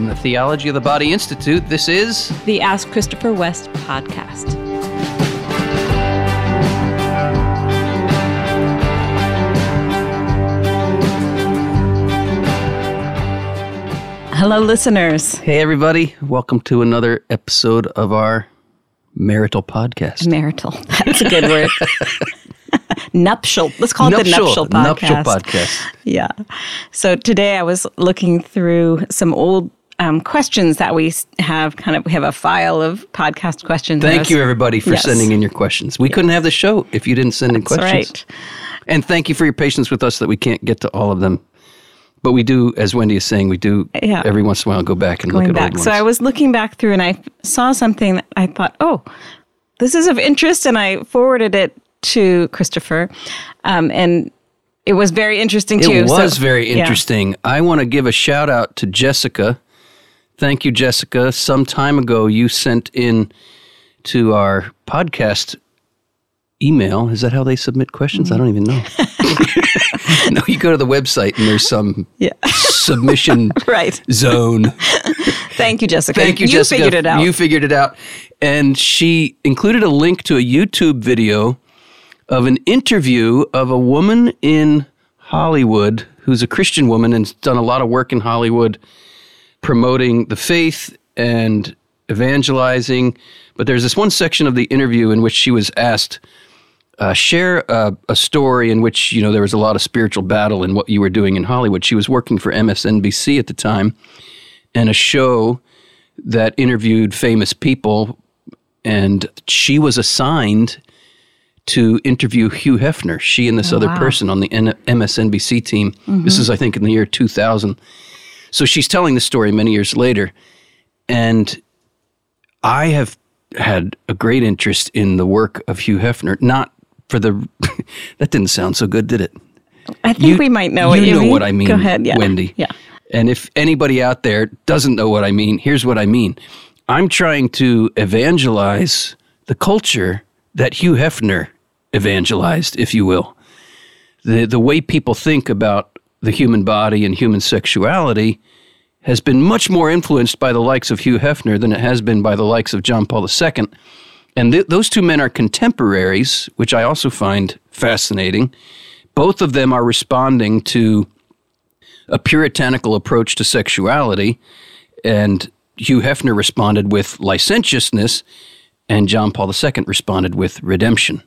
From the Theology of the Body Institute, this is the Ask Christopher West podcast. Hello, listeners. Hey, everybody. Welcome to another episode of our marital podcast. Marital. That's a good word. nuptial. Let's call it Nuptial- the nuptial podcast. nuptial podcast. Yeah. So today I was looking through some old um, questions that we have. Kind of, we have a file of podcast questions. Thank you, everybody, for Yes. sending in your questions. We couldn't have the show if you didn't send in That's questions. right. And thank you for your patience with us that we can't get to all of them. But we do, as Wendy is saying, we do Yeah. every once in a while go back and Going look at back. old ones. So I was looking back through and I saw something that I thought, oh, this is of interest, and I forwarded it to Christopher, um, and it was very interesting too. It So- was very yeah. interesting. I want to give a shout out to Jessica. Thank you, Jessica. Some time ago, you sent in to our podcast email. Is that how they submit questions? I don't even know. Mm-hmm. no, you go to the website and there's some Yeah. submission Right. zone. Thank you, Jessica. Thank you, you Jessica. figured it out. You figured it out. And she included a link to a YouTube video of an interview of a woman in Hollywood who's a Christian woman and's done a lot of work in Hollywood promoting the faith and evangelizing. But there's this one section of the interview in which she was asked, uh, share a, a story in which you know there was a lot of spiritual battle in what you were doing in Hollywood. She was working for MSNBC at the time, and a show that interviewed famous people, and she was assigned to interview Hugh Hefner. She and this other wow. person on the N- MSNBC team. This is, I think, in the year 2000. So she's telling the story many years later, and I have had a great interest in the work of Hugh Hefner. Not for the that didn't sound so good, did it? I think You- we might know what you you know mean. what I mean, Go ahead. Yeah. Wendy. Yeah. And if anybody out there doesn't know what I mean, here's what I mean. I'm trying to evangelize the culture that Hugh Hefner evangelized, if you will. The the way people think about the human body and human sexuality has been much more influenced by the likes of Hugh Hefner than it has been by the likes of John Paul II. And th- those two men are contemporaries, which I also find fascinating. Both of them are responding to a puritanical approach to sexuality, and Hugh Hefner responded with licentiousness, and John Paul II responded with redemption.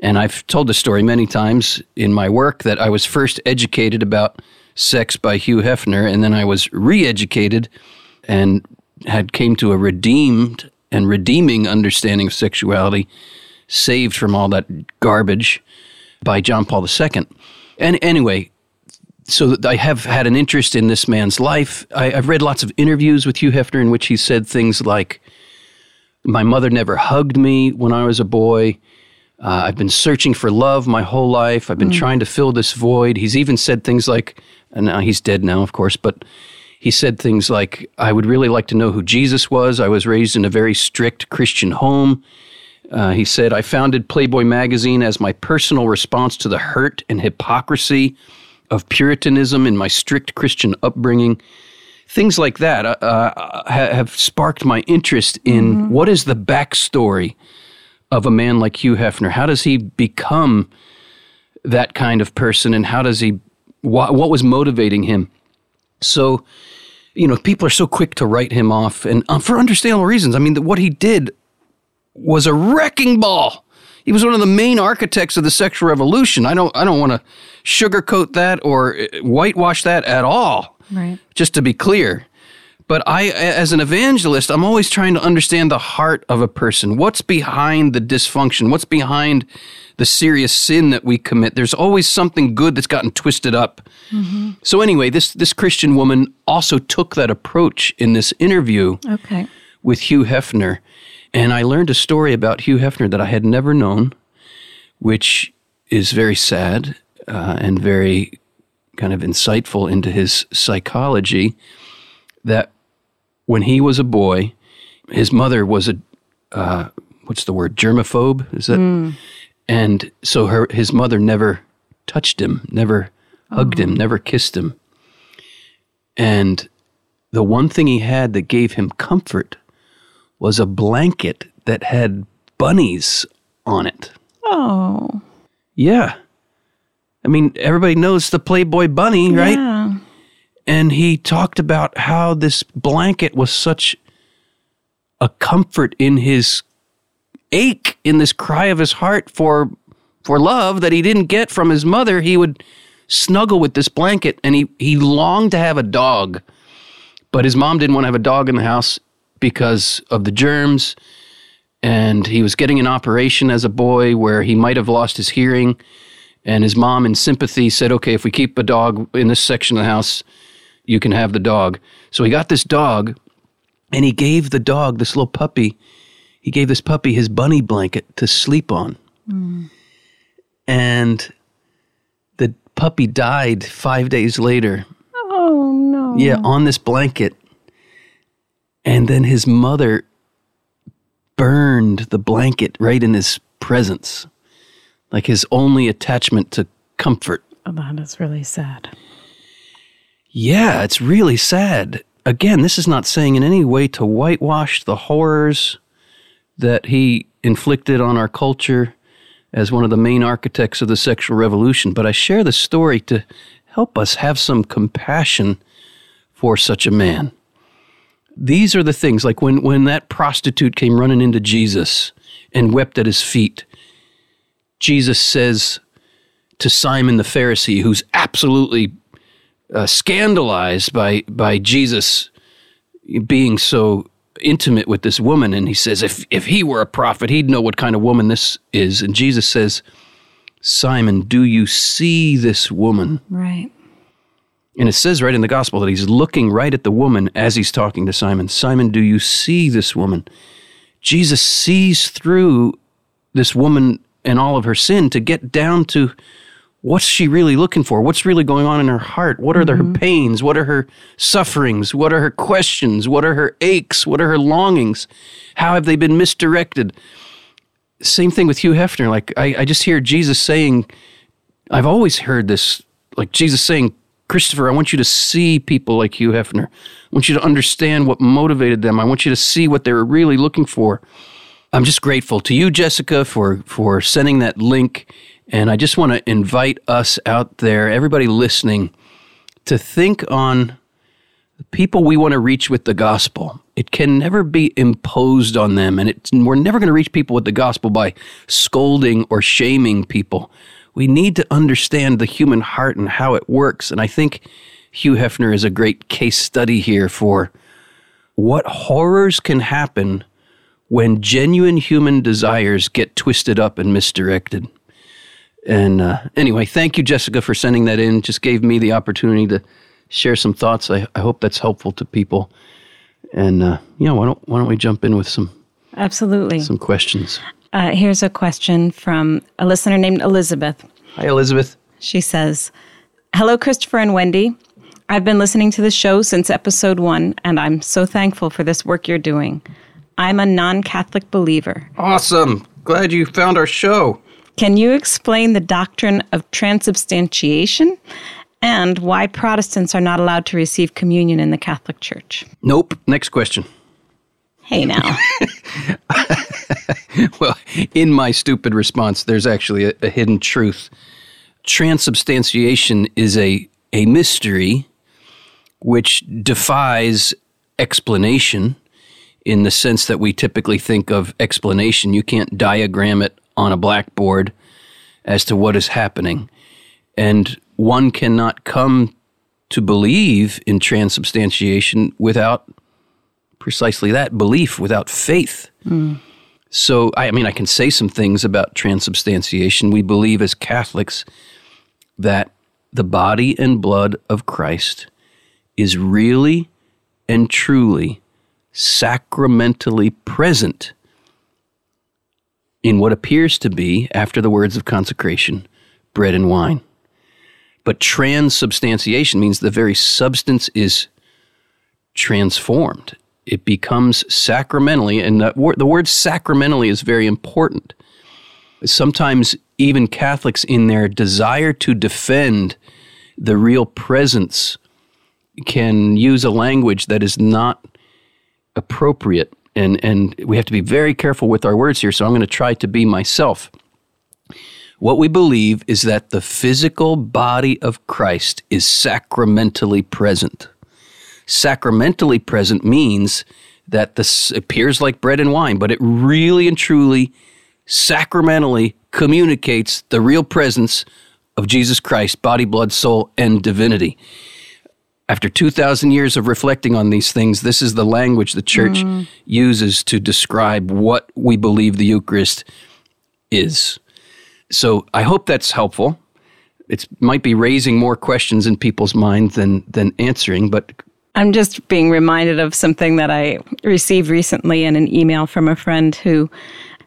And I've told the story many times in my work that I was first educated about sex by Hugh Hefner, and then I was re-educated and had came to a redeemed and redeeming understanding of sexuality, saved from all that garbage by John Paul II. And anyway, so I have had an interest in this man's life. I, I've read lots of interviews with Hugh Hefner in which he said things like, "My mother never hugged me when I was a boy." Uh, I've been searching for love my whole life. I've been trying to fill this void. He's even said things like, and now he's dead now, of course, but he said things like, I would really like to know who Jesus was. I was raised in a very strict Christian home. Uh, he said, I founded Playboy magazine as my personal response to the hurt and hypocrisy of Puritanism in my strict Christian upbringing. Things like that uh, uh, have sparked my interest in what is the backstory of a man like Hugh Hefner? How does he become that kind of person, and how does he? Wh- what was motivating him? So, you know, people are so quick to write him off, and uh, for understandable reasons. I mean, that what he did was a wrecking ball. He was one of the main architects of the sexual revolution. I don't, I don't want to sugarcoat that or uh, whitewash that at all Right. just to be clear. But I, as an evangelist, I'm always trying to understand the heart of a person. What's behind the dysfunction? What's behind the serious sin that we commit? There's always something good that's gotten twisted up. So anyway, this this Christian woman also took that approach in this interview Okay. with Hugh Hefner, and I learned a story about Hugh Hefner that I had never known, which is very sad uh, and very kind of insightful into his psychology. That when he was a boy, his mother was a uh, what's the word germaphobe? Is that? And so her his mother never touched him, never hugged him, never kissed him, and the one thing he had that gave him comfort was a blanket that had bunnies on it. Oh. Yeah. I mean, everybody knows the Playboy bunny, right? Yeah. And he talked about how this blanket was such a comfort in his ache, in this cry of his heart for for love that he didn't get from his mother. He would snuggle with this blanket and he, he longed to have a dog. But his mom didn't want to have a dog in the house because of the germs. And he was getting an operation as a boy where he might have lost his hearing. And his mom, in sympathy, said, Okay, if we keep a dog in this section of the house, you can have the dog. So he got this dog and he gave the dog, this little puppy, he gave this puppy his bunny blanket to sleep on. Hmm. And the puppy died five days later. Oh, no. Yeah, on this blanket. And then his mother burned the blanket right in his presence, like his only attachment to comfort. Oh, that is really sad. Yeah, it's really sad. Again, this is not saying in any way to whitewash the horrors that he inflicted on our culture as one of the main architects of the sexual revolution, but I share the story to help us have some compassion for such a man. These are the things like when, when that prostitute came running into Jesus and wept at his feet, Jesus says to Simon the Pharisee, who's absolutely uh, scandalized by by Jesus being so intimate with this woman, and he says, if if he were a prophet, he'd know what kind of woman this is. And Jesus says, Simon, do you see this woman? Right. And it says right in the gospel that he's looking right at the woman as he's talking to Simon. Simon, do you see this woman? Jesus sees through this woman and all of her sin to get down to what's she really looking for? What's really going on in her heart? What are the, her mm-hmm. pains? What are her sufferings? What are her questions? What are her aches? What are her longings? How have they been misdirected? Same thing with Hugh Hefner. Like, I, I just hear Jesus saying, I've always heard this, like Jesus saying, Christopher, I want you to see people like Hugh Hefner. I want you to understand what motivated them. I want you to see what they were really looking for. I'm just grateful to you, Jessica, for for sending that link. And I just want to invite us out there, everybody listening, to think on the people we want to reach with the gospel. It can never be imposed on them, and we're never going to reach people with the gospel by scolding or shaming people. We need to understand the human heart and how it works. And I think Hugh Hefner is a great case study here for what horrors can happen when genuine human desires get twisted up and misdirected. And uh, anyway, thank you, Jessica, for sending that in. Just gave me the opportunity to share some thoughts. I, I hope that's helpful to people. And uh, yeah, why don't why don't we jump in with some Absolutely. some questions? Uh, here's a question from a listener named Elizabeth. Hi, Elizabeth. She says, Hello, Christopher and Wendy. I've been listening to the show since episode one, and I'm so thankful for this work you're doing. I'm a non Catholic believer. Awesome. Glad you found our show. Can you explain the doctrine of transubstantiation and why Protestants are not allowed to receive communion in the Catholic Church? Nope. Next question. Hey, now. well, in my stupid response, there's actually a, a hidden truth. Transubstantiation is a, a mystery which defies explanation in the sense that we typically think of explanation. You can't diagram it on a blackboard as to what is happening. And one cannot come to believe in transubstantiation without precisely that belief, without faith. So, I mean, I can say some things about transubstantiation. We believe as Catholics that the body and blood of Christ is really and truly sacramentally present in what appears to be, after the words of consecration, bread and wine. But transubstantiation means the very substance is transformed. It becomes sacramentally, and the word, the word sacramentally is very important. Sometimes even Catholics, in their desire to defend the real presence can use a language that is not appropriate. And, and we have to be very careful with our words here. So I'm going to try to be myself. What we believe is that the physical body of Christ is sacramentally present. Sacramentally present means that this appears like bread and wine, but it really and truly sacramentally communicates the real presence of Jesus Christ, body, blood, soul, and divinity. After 2,000 years of reflecting on these things, this is the language the church mm. uses to describe what we believe the Eucharist is. So I hope that's helpful. It might be raising more questions in people's minds than, than answering, but I'm just being reminded of something that I received recently in an email from a friend who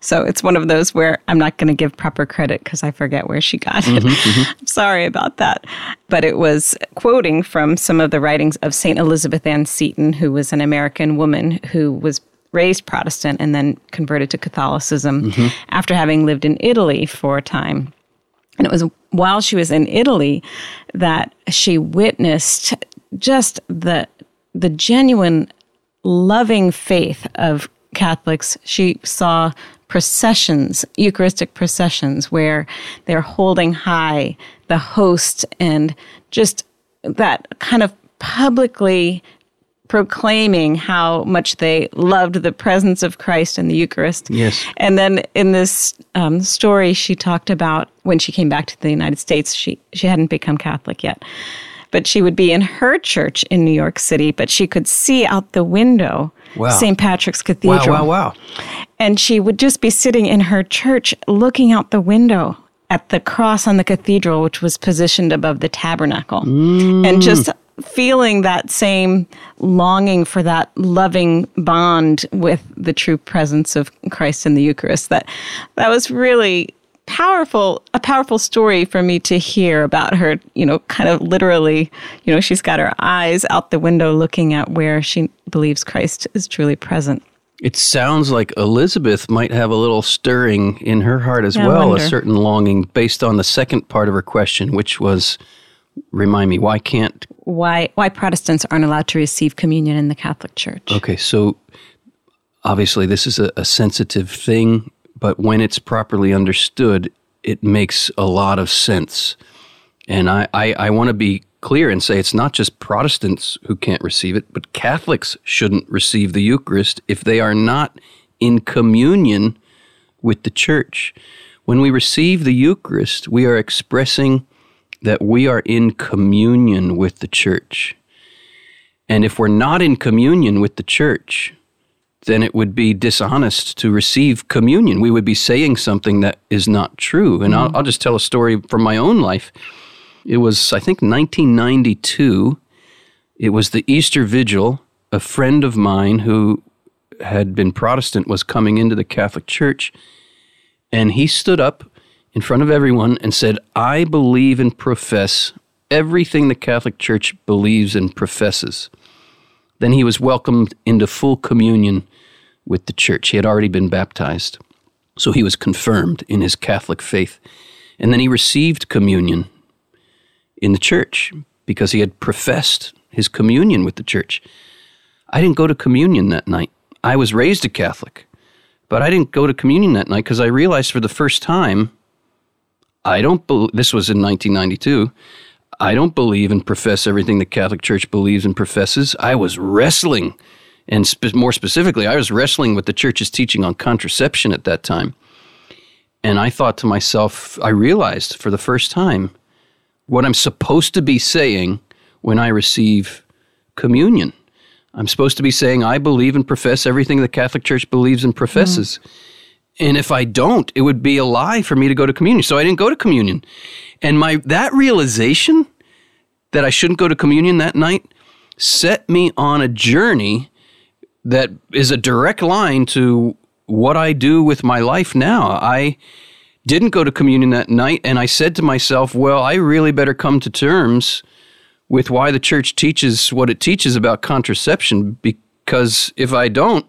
so it's one of those where I'm not going to give proper credit because I forget where she got it. Mm-hmm, mm-hmm. I'm sorry about that. But it was quoting from some of the writings of St. Elizabeth Ann Seton, who was an American woman who was raised Protestant and then converted to Catholicism mm-hmm. after having lived in Italy for a time. And it was while she was in Italy that she witnessed just the the genuine loving faith of Catholics. She saw processions, Eucharistic processions, where they're holding high the host and just that kind of publicly proclaiming how much they loved the presence of Christ in the Eucharist. Yes. And then in this um, story, she talked about when she came back to the United States, she, she hadn't become Catholic yet. But she would be in her church in New York City, but she could see out the window wow. St. Patrick's Cathedral. Wow, wow, wow. And she would just be sitting in her church looking out the window at the cross on the cathedral, which was positioned above the tabernacle, mm. and just feeling that same longing for that loving bond with the true presence of Christ in the Eucharist. That that was really powerful a powerful story for me to hear about her you know kind of literally you know she's got her eyes out the window looking at where she believes christ is truly present. It sounds like elizabeth might have a little stirring in her heart as well a certain longing based on the second part of her question which was remind me why can't why why protestants aren't allowed to receive communion in the catholic church? Okay so obviously this is a, a sensitive thing but when it's properly understood, it makes a lot of sense. And I, I, I want to be clear and say it's not just Protestants who can't receive it, but Catholics shouldn't receive the Eucharist if they are not in communion with the church. When we receive the Eucharist, we are expressing that we are in communion with the church. And if we're not in communion with the church, then it would be dishonest to receive communion. We would be saying something that is not true. And mm-hmm. I'll, I'll, just tell a story from my own life. It was, I think, 1992. It was the Easter Vigil. A friend of mine who had been Protestant was coming into the Catholic Church, and he stood up in front of everyone and said, I believe and profess everything the Catholic Church believes and professes. Then he was welcomed into full communion with the church. He had already been baptized. So he was confirmed in his Catholic faith. And then he received communion in the church because he had professed his communion with the church. I didn't go to communion that night. I was raised a Catholic, but I didn't go to communion that night because I realized for the first time I don't believe this was in 1992. I don't believe and profess everything the Catholic Church believes and professes. I was wrestling, and more specifically, I was wrestling with the church's teaching on contraception at that time. And I thought to myself, I realized for the first time what I'm supposed to be saying when I receive communion. I'm supposed to be saying, I believe and profess everything the Catholic Church believes and professes. Mm. And if I don't, it would be a lie for me to go to communion. So I didn't go to communion. And my that realization that I shouldn't go to communion that night set me on a journey that is a direct line to what I do with my life now. I didn't go to communion that night and I said to myself, well, I really better come to terms with why the church teaches what it teaches about contraception because if I don't,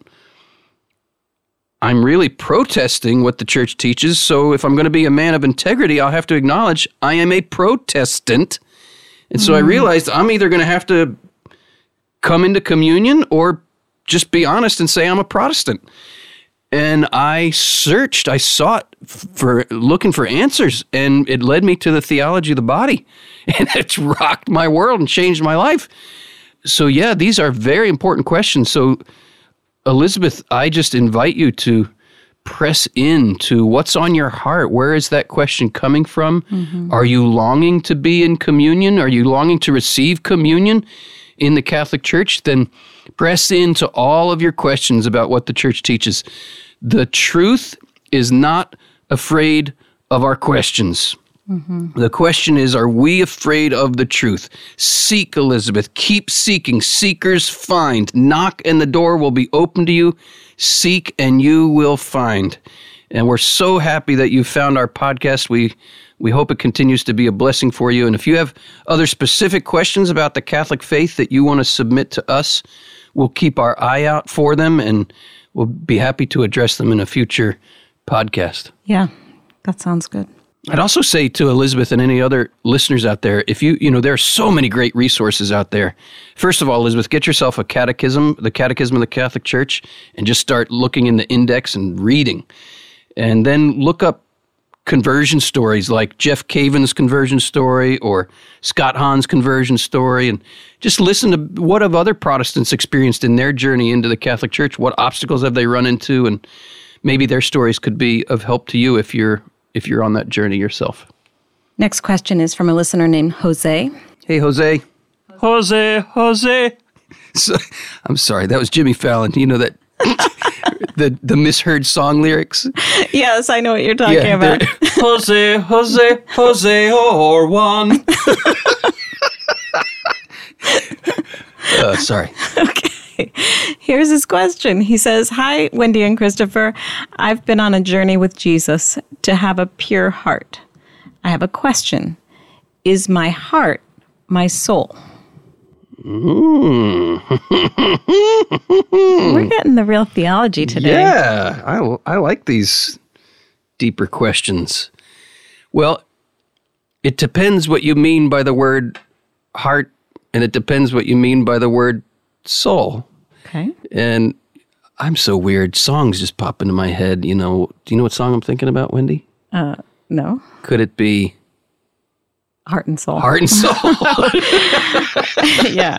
I'm really protesting what the church teaches. So if I'm going to be a man of integrity, I'll have to acknowledge I am a Protestant. And so mm. I realized I'm either going to have to come into communion or just be honest and say I'm a Protestant. And I searched, I sought for looking for answers, and it led me to the theology of the body. And it's rocked my world and changed my life. So, yeah, these are very important questions. So, Elizabeth, I just invite you to press into what's on your heart. Where is that question coming from? Mm-hmm. Are you longing to be in communion? Are you longing to receive communion in the Catholic Church? Then press into all of your questions about what the church teaches. The truth is not afraid of our questions. Mm-hmm. The question is Are we afraid of the truth? Seek, Elizabeth. Keep seeking. Seekers find. Knock, and the door will be open to you. Seek, and you will find. And we're so happy that you found our podcast. We we hope it continues to be a blessing for you. And if you have other specific questions about the Catholic faith that you want to submit to us, we'll keep our eye out for them and we'll be happy to address them in a future podcast. Yeah, that sounds good. I'd also say to Elizabeth and any other listeners out there, if you, you know, there are so many great resources out there. First of all, Elizabeth, get yourself a catechism, the Catechism of the Catholic Church, and just start looking in the index and reading. And then look up conversion stories like Jeff Cavins' conversion story or Scott Hahn's conversion story and just listen to what have other Protestants experienced in their journey into the Catholic Church, what obstacles have they run into and maybe their stories could be of help to you if you're if you're on that journey yourself. Next question is from a listener named Jose. Hey, Jose. Jose, Jose. So, I'm sorry, that was Jimmy Fallon. You know that the the misheard song lyrics. Yes, I know what you're talking yeah, about. Jose, Jose, Jose, or one. uh, sorry. Okay. Here's his question. He says, Hi, Wendy and Christopher. I've been on a journey with Jesus to have a pure heart. I have a question Is my heart my soul? We're getting the real theology today. Yeah, I, I like these deeper questions. Well, it depends what you mean by the word heart, and it depends what you mean by the word soul. Okay. And I'm so weird. Songs just pop into my head. You know, do you know what song I'm thinking about, Wendy? Uh, no. Could it be Heart and Soul? Heart and Soul. yeah.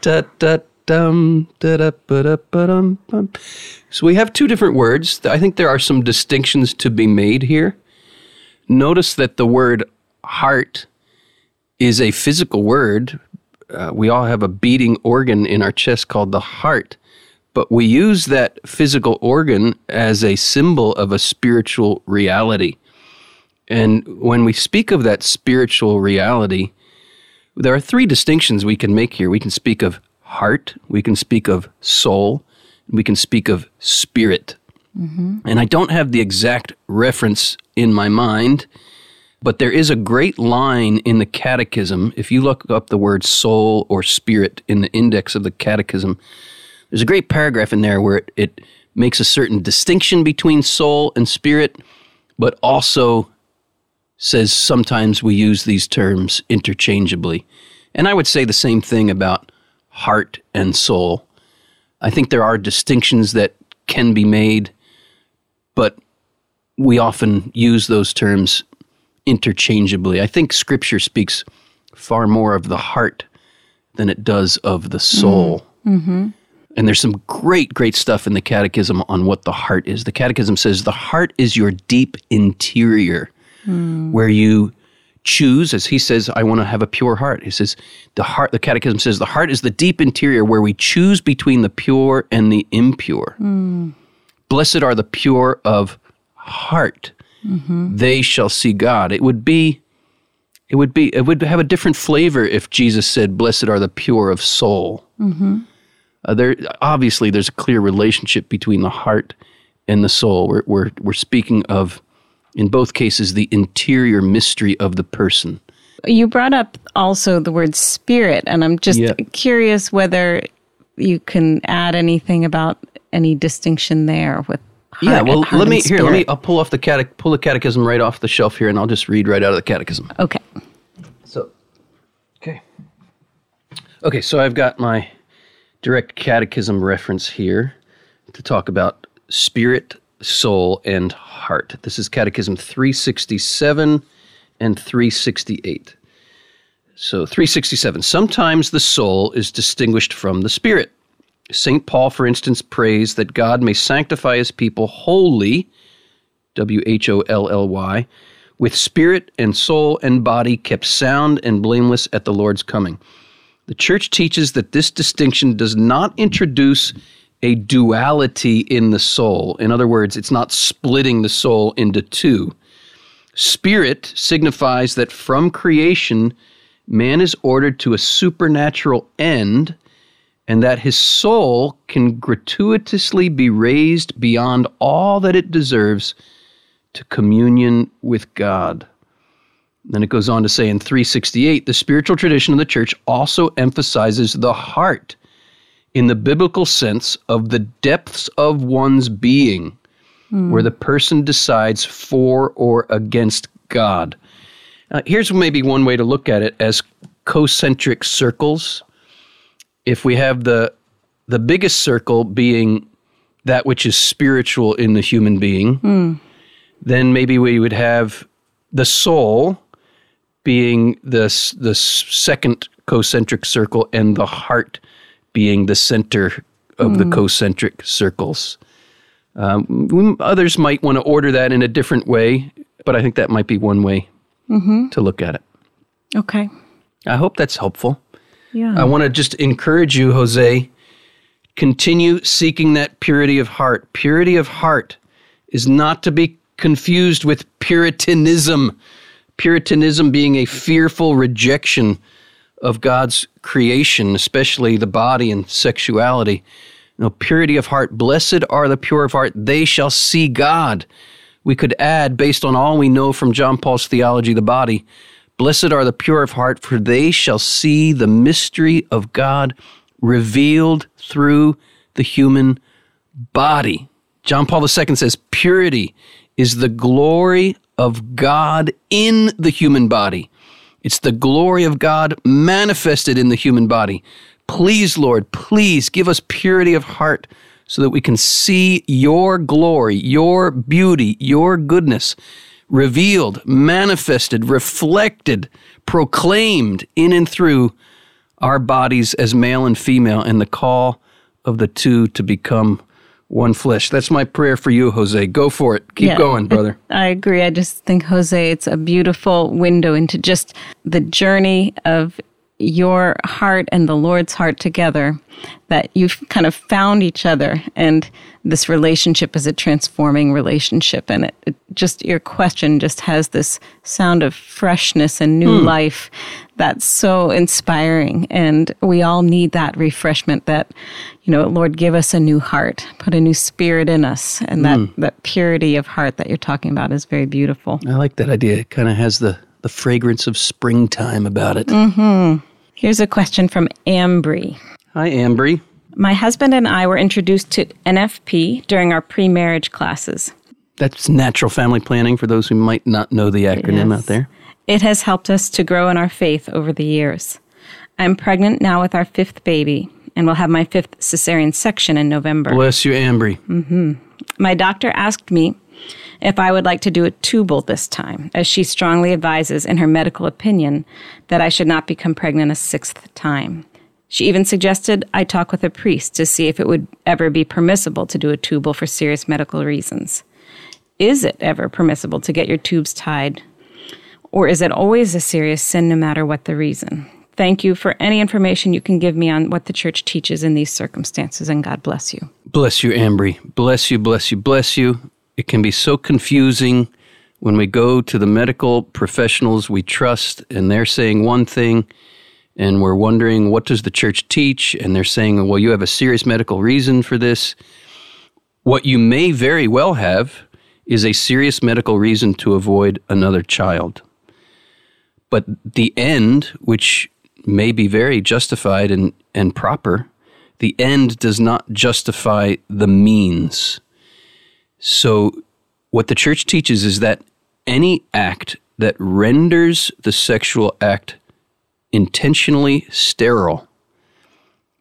Da, da, dum, da, da, ba, da, ba, dum, bum. So we have two different words. I think there are some distinctions to be made here. Notice that the word heart is a physical word, uh, we all have a beating organ in our chest called the heart, but we use that physical organ as a symbol of a spiritual reality. And when we speak of that spiritual reality, there are three distinctions we can make here. We can speak of heart, we can speak of soul, we can speak of spirit. Mm-hmm. And I don't have the exact reference in my mind but there is a great line in the Catechism. If you look up the word soul or spirit in the index of the Catechism, there's a great paragraph in there where it, it makes a certain distinction between soul and spirit, but also says sometimes we use these terms interchangeably. And I would say the same thing about heart and soul. I think there are distinctions that can be made, but we often use those terms interchangeably. I think scripture speaks far more of the heart than it does of the soul. Mm-hmm. And there's some great, great stuff in the Catechism on what the heart is. The Catechism says the heart is your deep interior, mm. where you choose, as he says, I want to have a pure heart. He says, the heart, the Catechism says, the heart is the deep interior where we choose between the pure and the impure. Mm. Blessed are the pure of heart, mm-hmm. they shall see God. It would be it would be it would have a different flavor if Jesus said, "Blessed are the pure of soul." Mm-hmm. Uh, there obviously there's a clear relationship between the heart and the soul. We're we're we're speaking of in both cases the interior mystery of the person. You brought up also the word spirit, and I'm just yeah. curious whether you can add anything about any distinction there with yeah, well, let me here. Let me. I'll pull off the catech, pull the catechism right off the shelf here, and I'll just read right out of the catechism. Okay. So, okay, okay. So I've got my direct catechism reference here to talk about spirit, soul, and heart. This is Catechism 367 and 368. So, 367. Sometimes the soul is distinguished from the spirit. St. Paul, for instance, prays that God may sanctify his people wholly, W H O L L Y, with spirit and soul and body kept sound and blameless at the Lord's coming. The church teaches that this distinction does not introduce a duality in the soul. In other words, it's not splitting the soul into two. Spirit signifies that from creation, man is ordered to a supernatural end, and that his soul can gratuitously be raised beyond all that it deserves to communion with God. Then it goes on to say in 368 the spiritual tradition of the church also emphasizes the heart in the biblical sense of the depths of one's being, where the person decides for or against God. Uh, here's maybe one way to look at it as concentric circles. If we have the the biggest circle being that which is spiritual in the human being, then maybe we would have the soul being the the second concentric circle and the heart being the center of the concentric circles. Um, others might want to order that in a different way, but I think that might be one way to look at it. Okay. I hope that's helpful. Yeah. I want to just encourage you, Jose, continue seeking that purity of heart. Purity of heart is not to be confused with Puritanism. Puritanism being a fearful rejection of God's creation, especially the body and sexuality. No, purity of heart. Blessed are the pure of heart, they shall see God. We could add, based on all we know from John Paul's theology the body, blessed are the pure of heart, for they shall see the mystery of God revealed through the human body. John Paul II says, purity is the glory of God in the human body. It's the glory of God manifested in the human body. Please, Lord, please give us purity of heart so that we can see your glory, your beauty, your goodness revealed, manifested, reflected, proclaimed in and through our bodies as male and female, and the call of the two to become one flesh. That's my prayer for you, Jose. Go for it. Keep Yeah. going, brother. I agree. I just think, Jose, it's a beautiful window into just the journey of your heart and the Lord's heart together, that you've kind of found each other. And this relationship is a transforming relationship. And it, it just, your question just has this sound of freshness and new hmm. life that's so inspiring. And we all need that refreshment that, you know, Lord, give us a new heart, put a new spirit in us. And that, hmm. that purity of heart that you're talking about is very beautiful. I like that idea. It kind of has the, the fragrance of springtime about it. Mm-hmm. Here's a question from Ambry. Hi, Ambry. My husband and I were introduced to NFP during our pre marriage classes. That's natural family planning for those who might not know the acronym Yes. out there. It has helped us to grow in our faith over the years. I'm pregnant now with our fifth baby and will have my fifth cesarean section in November. Bless you, Ambry. Mm-hmm. My doctor asked me if I would like to do a tubal this time, as she strongly advises in her medical opinion that I should not become pregnant a sixth time. She even suggested I talk with a priest to see if it would ever be permissible to do a tubal for serious medical reasons. Is it ever permissible to get your tubes tied? Or is it always a serious sin no matter what the reason? Thank you for any information you can give me on what the church teaches in these circumstances, and God bless you. Bless you, Ambry. Bless you, bless you, bless you. It can be so confusing. When we go to the medical professionals we trust and they're saying one thing and we're wondering what does the church teach? And they're saying well you have a serious medical reason for this. What you may very well have is a serious medical reason to avoid another child. But the end which may be very justified and, and proper the end does not justify the means so, what the church teaches is that any act that renders the sexual act intentionally sterile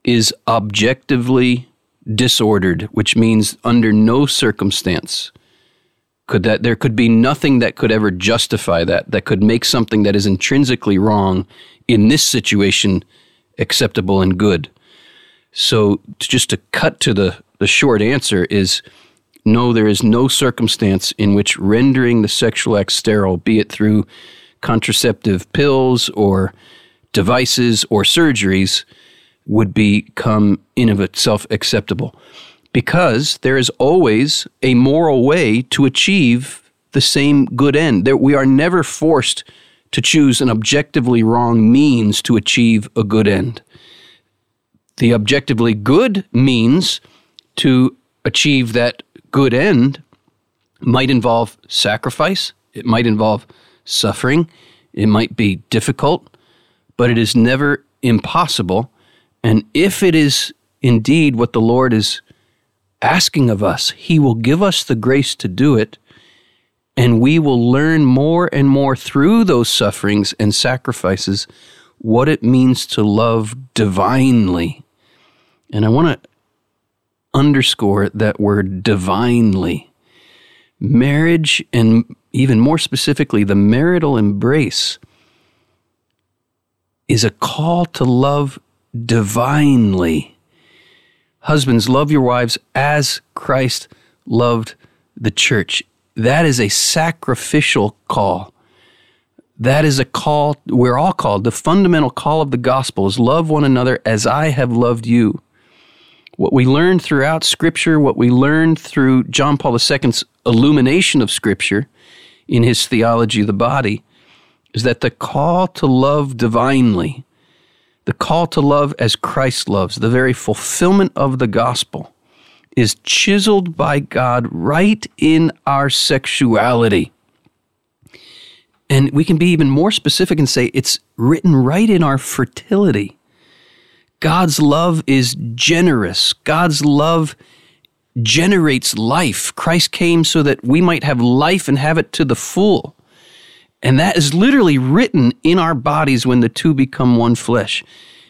is objectively disordered, which means under no circumstance could that there could be nothing that could ever justify that that could make something that is intrinsically wrong in this situation acceptable and good. So just to cut to the the short answer is no, there is no circumstance in which rendering the sexual act sterile, be it through contraceptive pills or devices or surgeries, would become in of itself acceptable. Because there is always a moral way to achieve the same good end. There, we are never forced to choose an objectively wrong means to achieve a good end. The objectively good means to achieve that good end might involve sacrifice, it might involve suffering, it might be difficult, but it is never impossible. And if it is indeed what the Lord is asking of us, He will give us the grace to do it. And we will learn more and more through those sufferings and sacrifices what it means to love divinely. And I want to underscore that word divinely. Marriage, and even more specifically, the marital embrace, is a call to love divinely. Husbands, love your wives as Christ loved the church. That is a sacrificial call. That is a call, we're all called. The fundamental call of the gospel is love one another as I have loved you what we learn throughout Scripture, what we learn through John Paul II's illumination of Scripture in his theology of the body, is that the call to love divinely, the call to love as Christ loves, the very fulfillment of the gospel, is chiseled by God right in our sexuality. And we can be even more specific and say it's written right in our fertility. God's love is generous. God's love generates life. Christ came so that we might have life and have it to the full. And that is literally written in our bodies when the two become one flesh.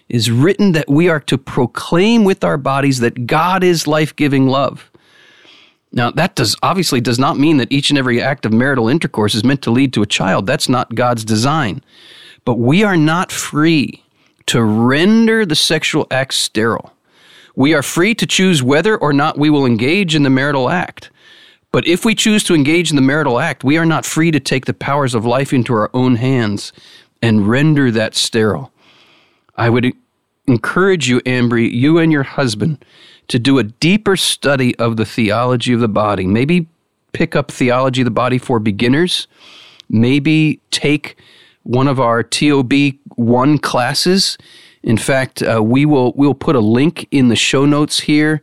Is written that we are to proclaim with our bodies that God is life-giving love. Now, that does obviously does not mean that each and every act of marital intercourse is meant to lead to a child. That's not God's design. But we are not free to render the sexual act sterile. We are free to choose whether or not we will engage in the marital act. But if we choose to engage in the marital act, we are not free to take the powers of life into our own hands and render that sterile. I would encourage you, Ambry, you and your husband, to do a deeper study of the theology of the body. Maybe pick up Theology of the Body for Beginners. Maybe take one of our TOB one classes. In fact, uh, we will we'll put a link in the show notes here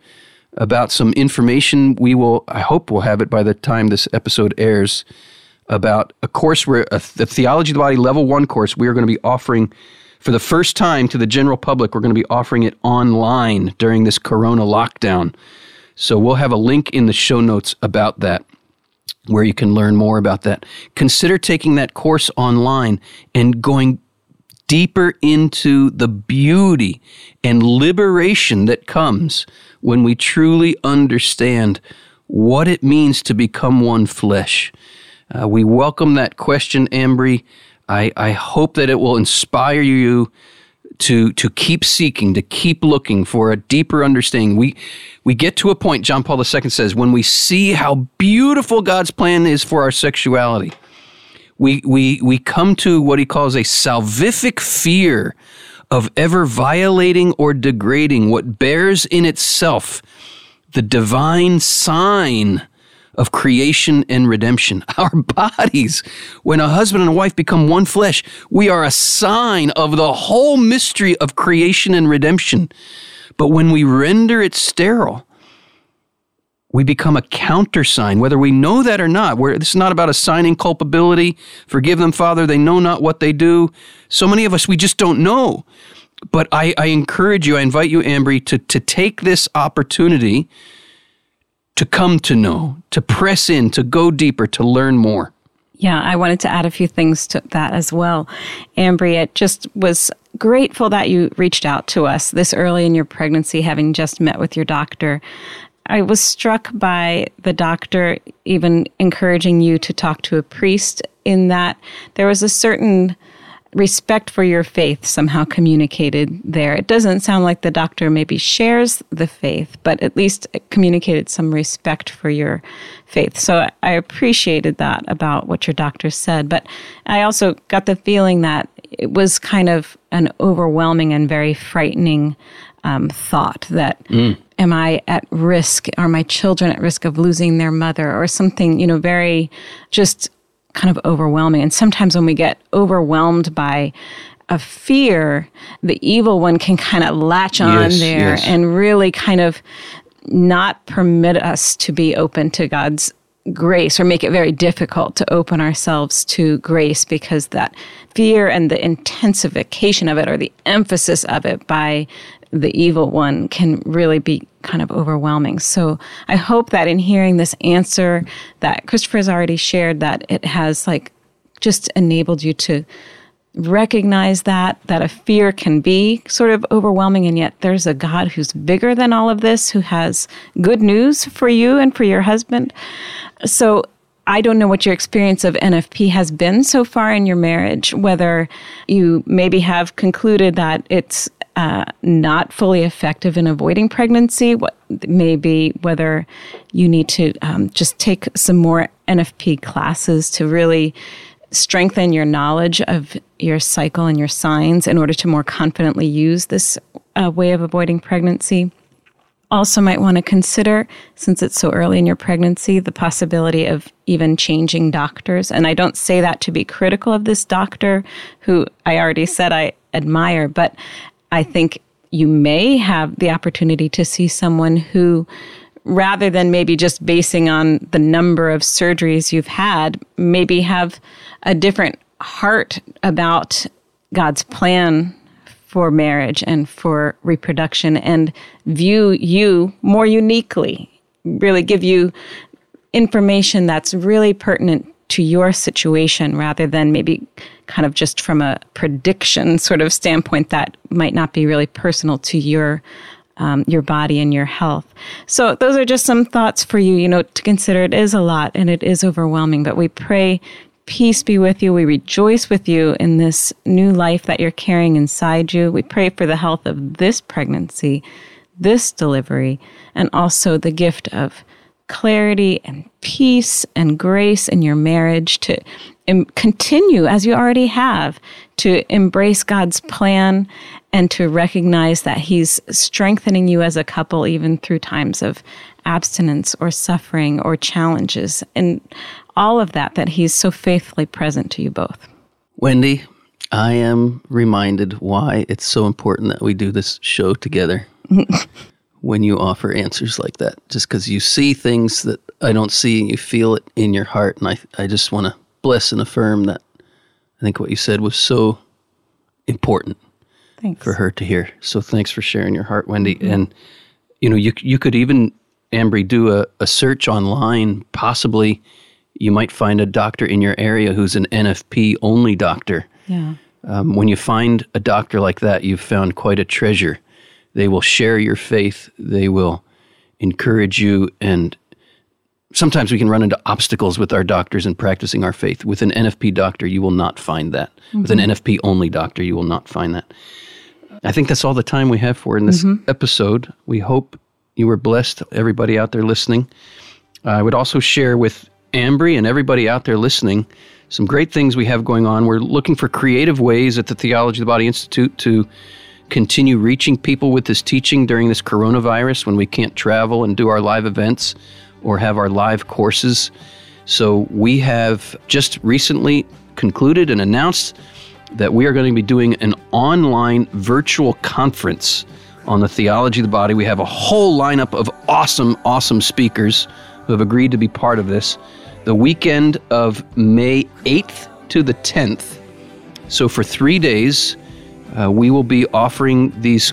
about some information. We will, I hope, we'll have it by the time this episode airs about a course where a, the theology of the body level one course we are going to be offering for the first time to the general public. We're going to be offering it online during this Corona lockdown. So we'll have a link in the show notes about that where you can learn more about that. Consider taking that course online and going deeper into the beauty and liberation that comes when we truly understand what it means to become one flesh. Uh, we welcome that question, Ambry. I, I hope that it will inspire you to to keep seeking, to keep looking for a deeper understanding. We we get to a point, John Paul II says, when we see how beautiful God's plan is for our sexuality, we we we come to what he calls a salvific fear of ever violating or degrading what bears in itself the divine sign of creation and redemption. Our bodies, when a husband and a wife become one flesh, we are a sign of the whole mystery of creation and redemption. But when we render it sterile, we become a countersign, whether we know that or not. Where this is not about assigning culpability. Forgive them, Father, they know not what they do. So many of us, we just don't know. But I, I encourage you, I invite you, Ambry, to, to take this opportunity to come to know, to press in, to go deeper, to learn more. Yeah, I wanted to add a few things to that as well. Ambry, it just was grateful that you reached out to us this early in your pregnancy, having just met with your doctor. I was struck by the doctor even encouraging you to talk to a priest, in that there was a certain respect for your faith somehow communicated there. It doesn't sound like the doctor maybe shares the faith, but at least it communicated some respect for your faith. So I appreciated that about what your doctor said. But I also got the feeling that it was kind of an overwhelming and very frightening um, thought that. Mm. Am I at risk? Are my children at risk of losing their mother or something, you know, very just kind of overwhelming. And sometimes when we get overwhelmed by a fear, the evil one can kind of latch on yes, there yes. and really kind of not permit us to be open to God's grace or make it very difficult to open ourselves to grace because that fear and the intensification of it or the emphasis of it by the evil one can really be kind of overwhelming. So I hope that in hearing this answer that Christopher has already shared, that it has like just enabled you to recognize that that a fear can be sort of overwhelming and yet there's a God who's bigger than all of this who has good news for you and for your husband. So I don't know what your experience of NFP has been so far in your marriage, whether you maybe have concluded that it's uh, not fully effective in avoiding pregnancy. What maybe whether you need to um, just take some more NFP classes to really strengthen your knowledge of your cycle and your signs in order to more confidently use this uh, way of avoiding pregnancy. Also, might want to consider, since it's so early in your pregnancy, the possibility of even changing doctors. And I don't say that to be critical of this doctor, who I already said I admire, but I think you may have the opportunity to see someone who, rather than maybe just basing on the number of surgeries you've had, maybe have a different heart about God's plan for marriage and for reproduction and view you more uniquely, really give you information that's really pertinent to your situation rather than maybe kind of just from a prediction sort of standpoint that might not be really personal to your um, your body and your health. So those are just some thoughts for you, you know, to consider. It is a lot and it is overwhelming, but we pray peace be with you. We rejoice with you in this new life that you're carrying inside you. We pray for the health of this pregnancy, this delivery, and also the gift of clarity and peace and grace in your marriage to Im- continue as you already have to embrace God's plan and to recognize that He's strengthening you as a couple even through times of abstinence or suffering or challenges and all of that, that He's so faithfully present to you both. Wendy, I am reminded why it's so important that we do this show together. when you offer answers like that, just because you see things that I don't see and you feel it in your heart. And I, I just want to bless and affirm that I think what you said was so important thanks. for her to hear. So thanks for sharing your heart, Wendy. Mm-hmm. And, you know, you, you could even, Ambry, do a, a search online. Possibly you might find a doctor in your area who's an NFP only doctor. Yeah. Um, when you find a doctor like that, you've found quite a treasure they will share your faith. They will encourage you. And sometimes we can run into obstacles with our doctors in practicing our faith. With an NFP doctor, you will not find that. Mm-hmm. With an mm-hmm. NFP only doctor, you will not find that. I think that's all the time we have for in this mm-hmm. episode. We hope you were blessed, everybody out there listening. I would also share with Ambry and everybody out there listening some great things we have going on. We're looking for creative ways at the Theology of the Body Institute to continue reaching people with this teaching during this coronavirus when we can't travel and do our live events or have our live courses. So we have just recently concluded and announced that we are going to be doing an online virtual conference on the theology of the body. We have a whole lineup of awesome, awesome speakers who have agreed to be part of this. The weekend of May 8th to the 10th. So for three days, uh, we will be offering these.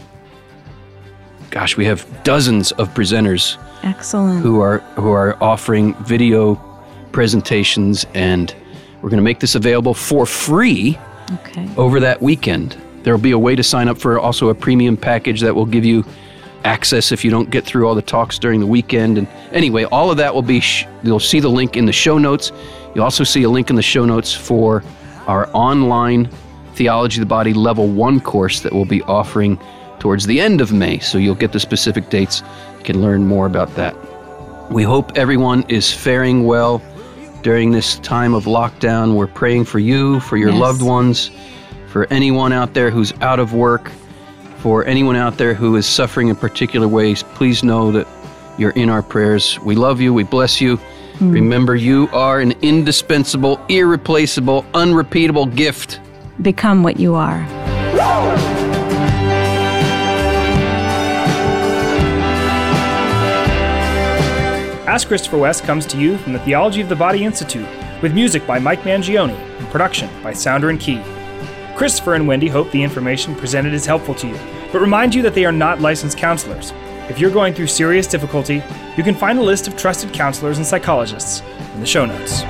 Gosh, we have dozens of presenters. Excellent. Who are who are offering video presentations, and we're going to make this available for free okay. over that weekend. There will be a way to sign up for also a premium package that will give you access if you don't get through all the talks during the weekend. And anyway, all of that will be, sh- you'll see the link in the show notes. You'll also see a link in the show notes for our online Theology of the Body Level 1 course that we'll be offering towards the end of May. So you'll get the specific dates. You can learn more about that. We hope everyone is faring well during this time of lockdown. We're praying for you, for your Yes. loved ones, for anyone out there who's out of work, for anyone out there who is suffering in particular ways. Please know that you're in our prayers. We love you. We bless you. Mm. Remember, you are an indispensable, irreplaceable, unrepeatable gift. Become what you are. Ask Christopher West comes to you from the Theology of the Body Institute, with music by Mike Mangione and production by Sounder and Key. Christopher and Wendy hope the information presented is helpful to you, but remind you that they are not licensed counselors. If you're going through serious difficulty, you can find a list of trusted counselors and psychologists in the show notes.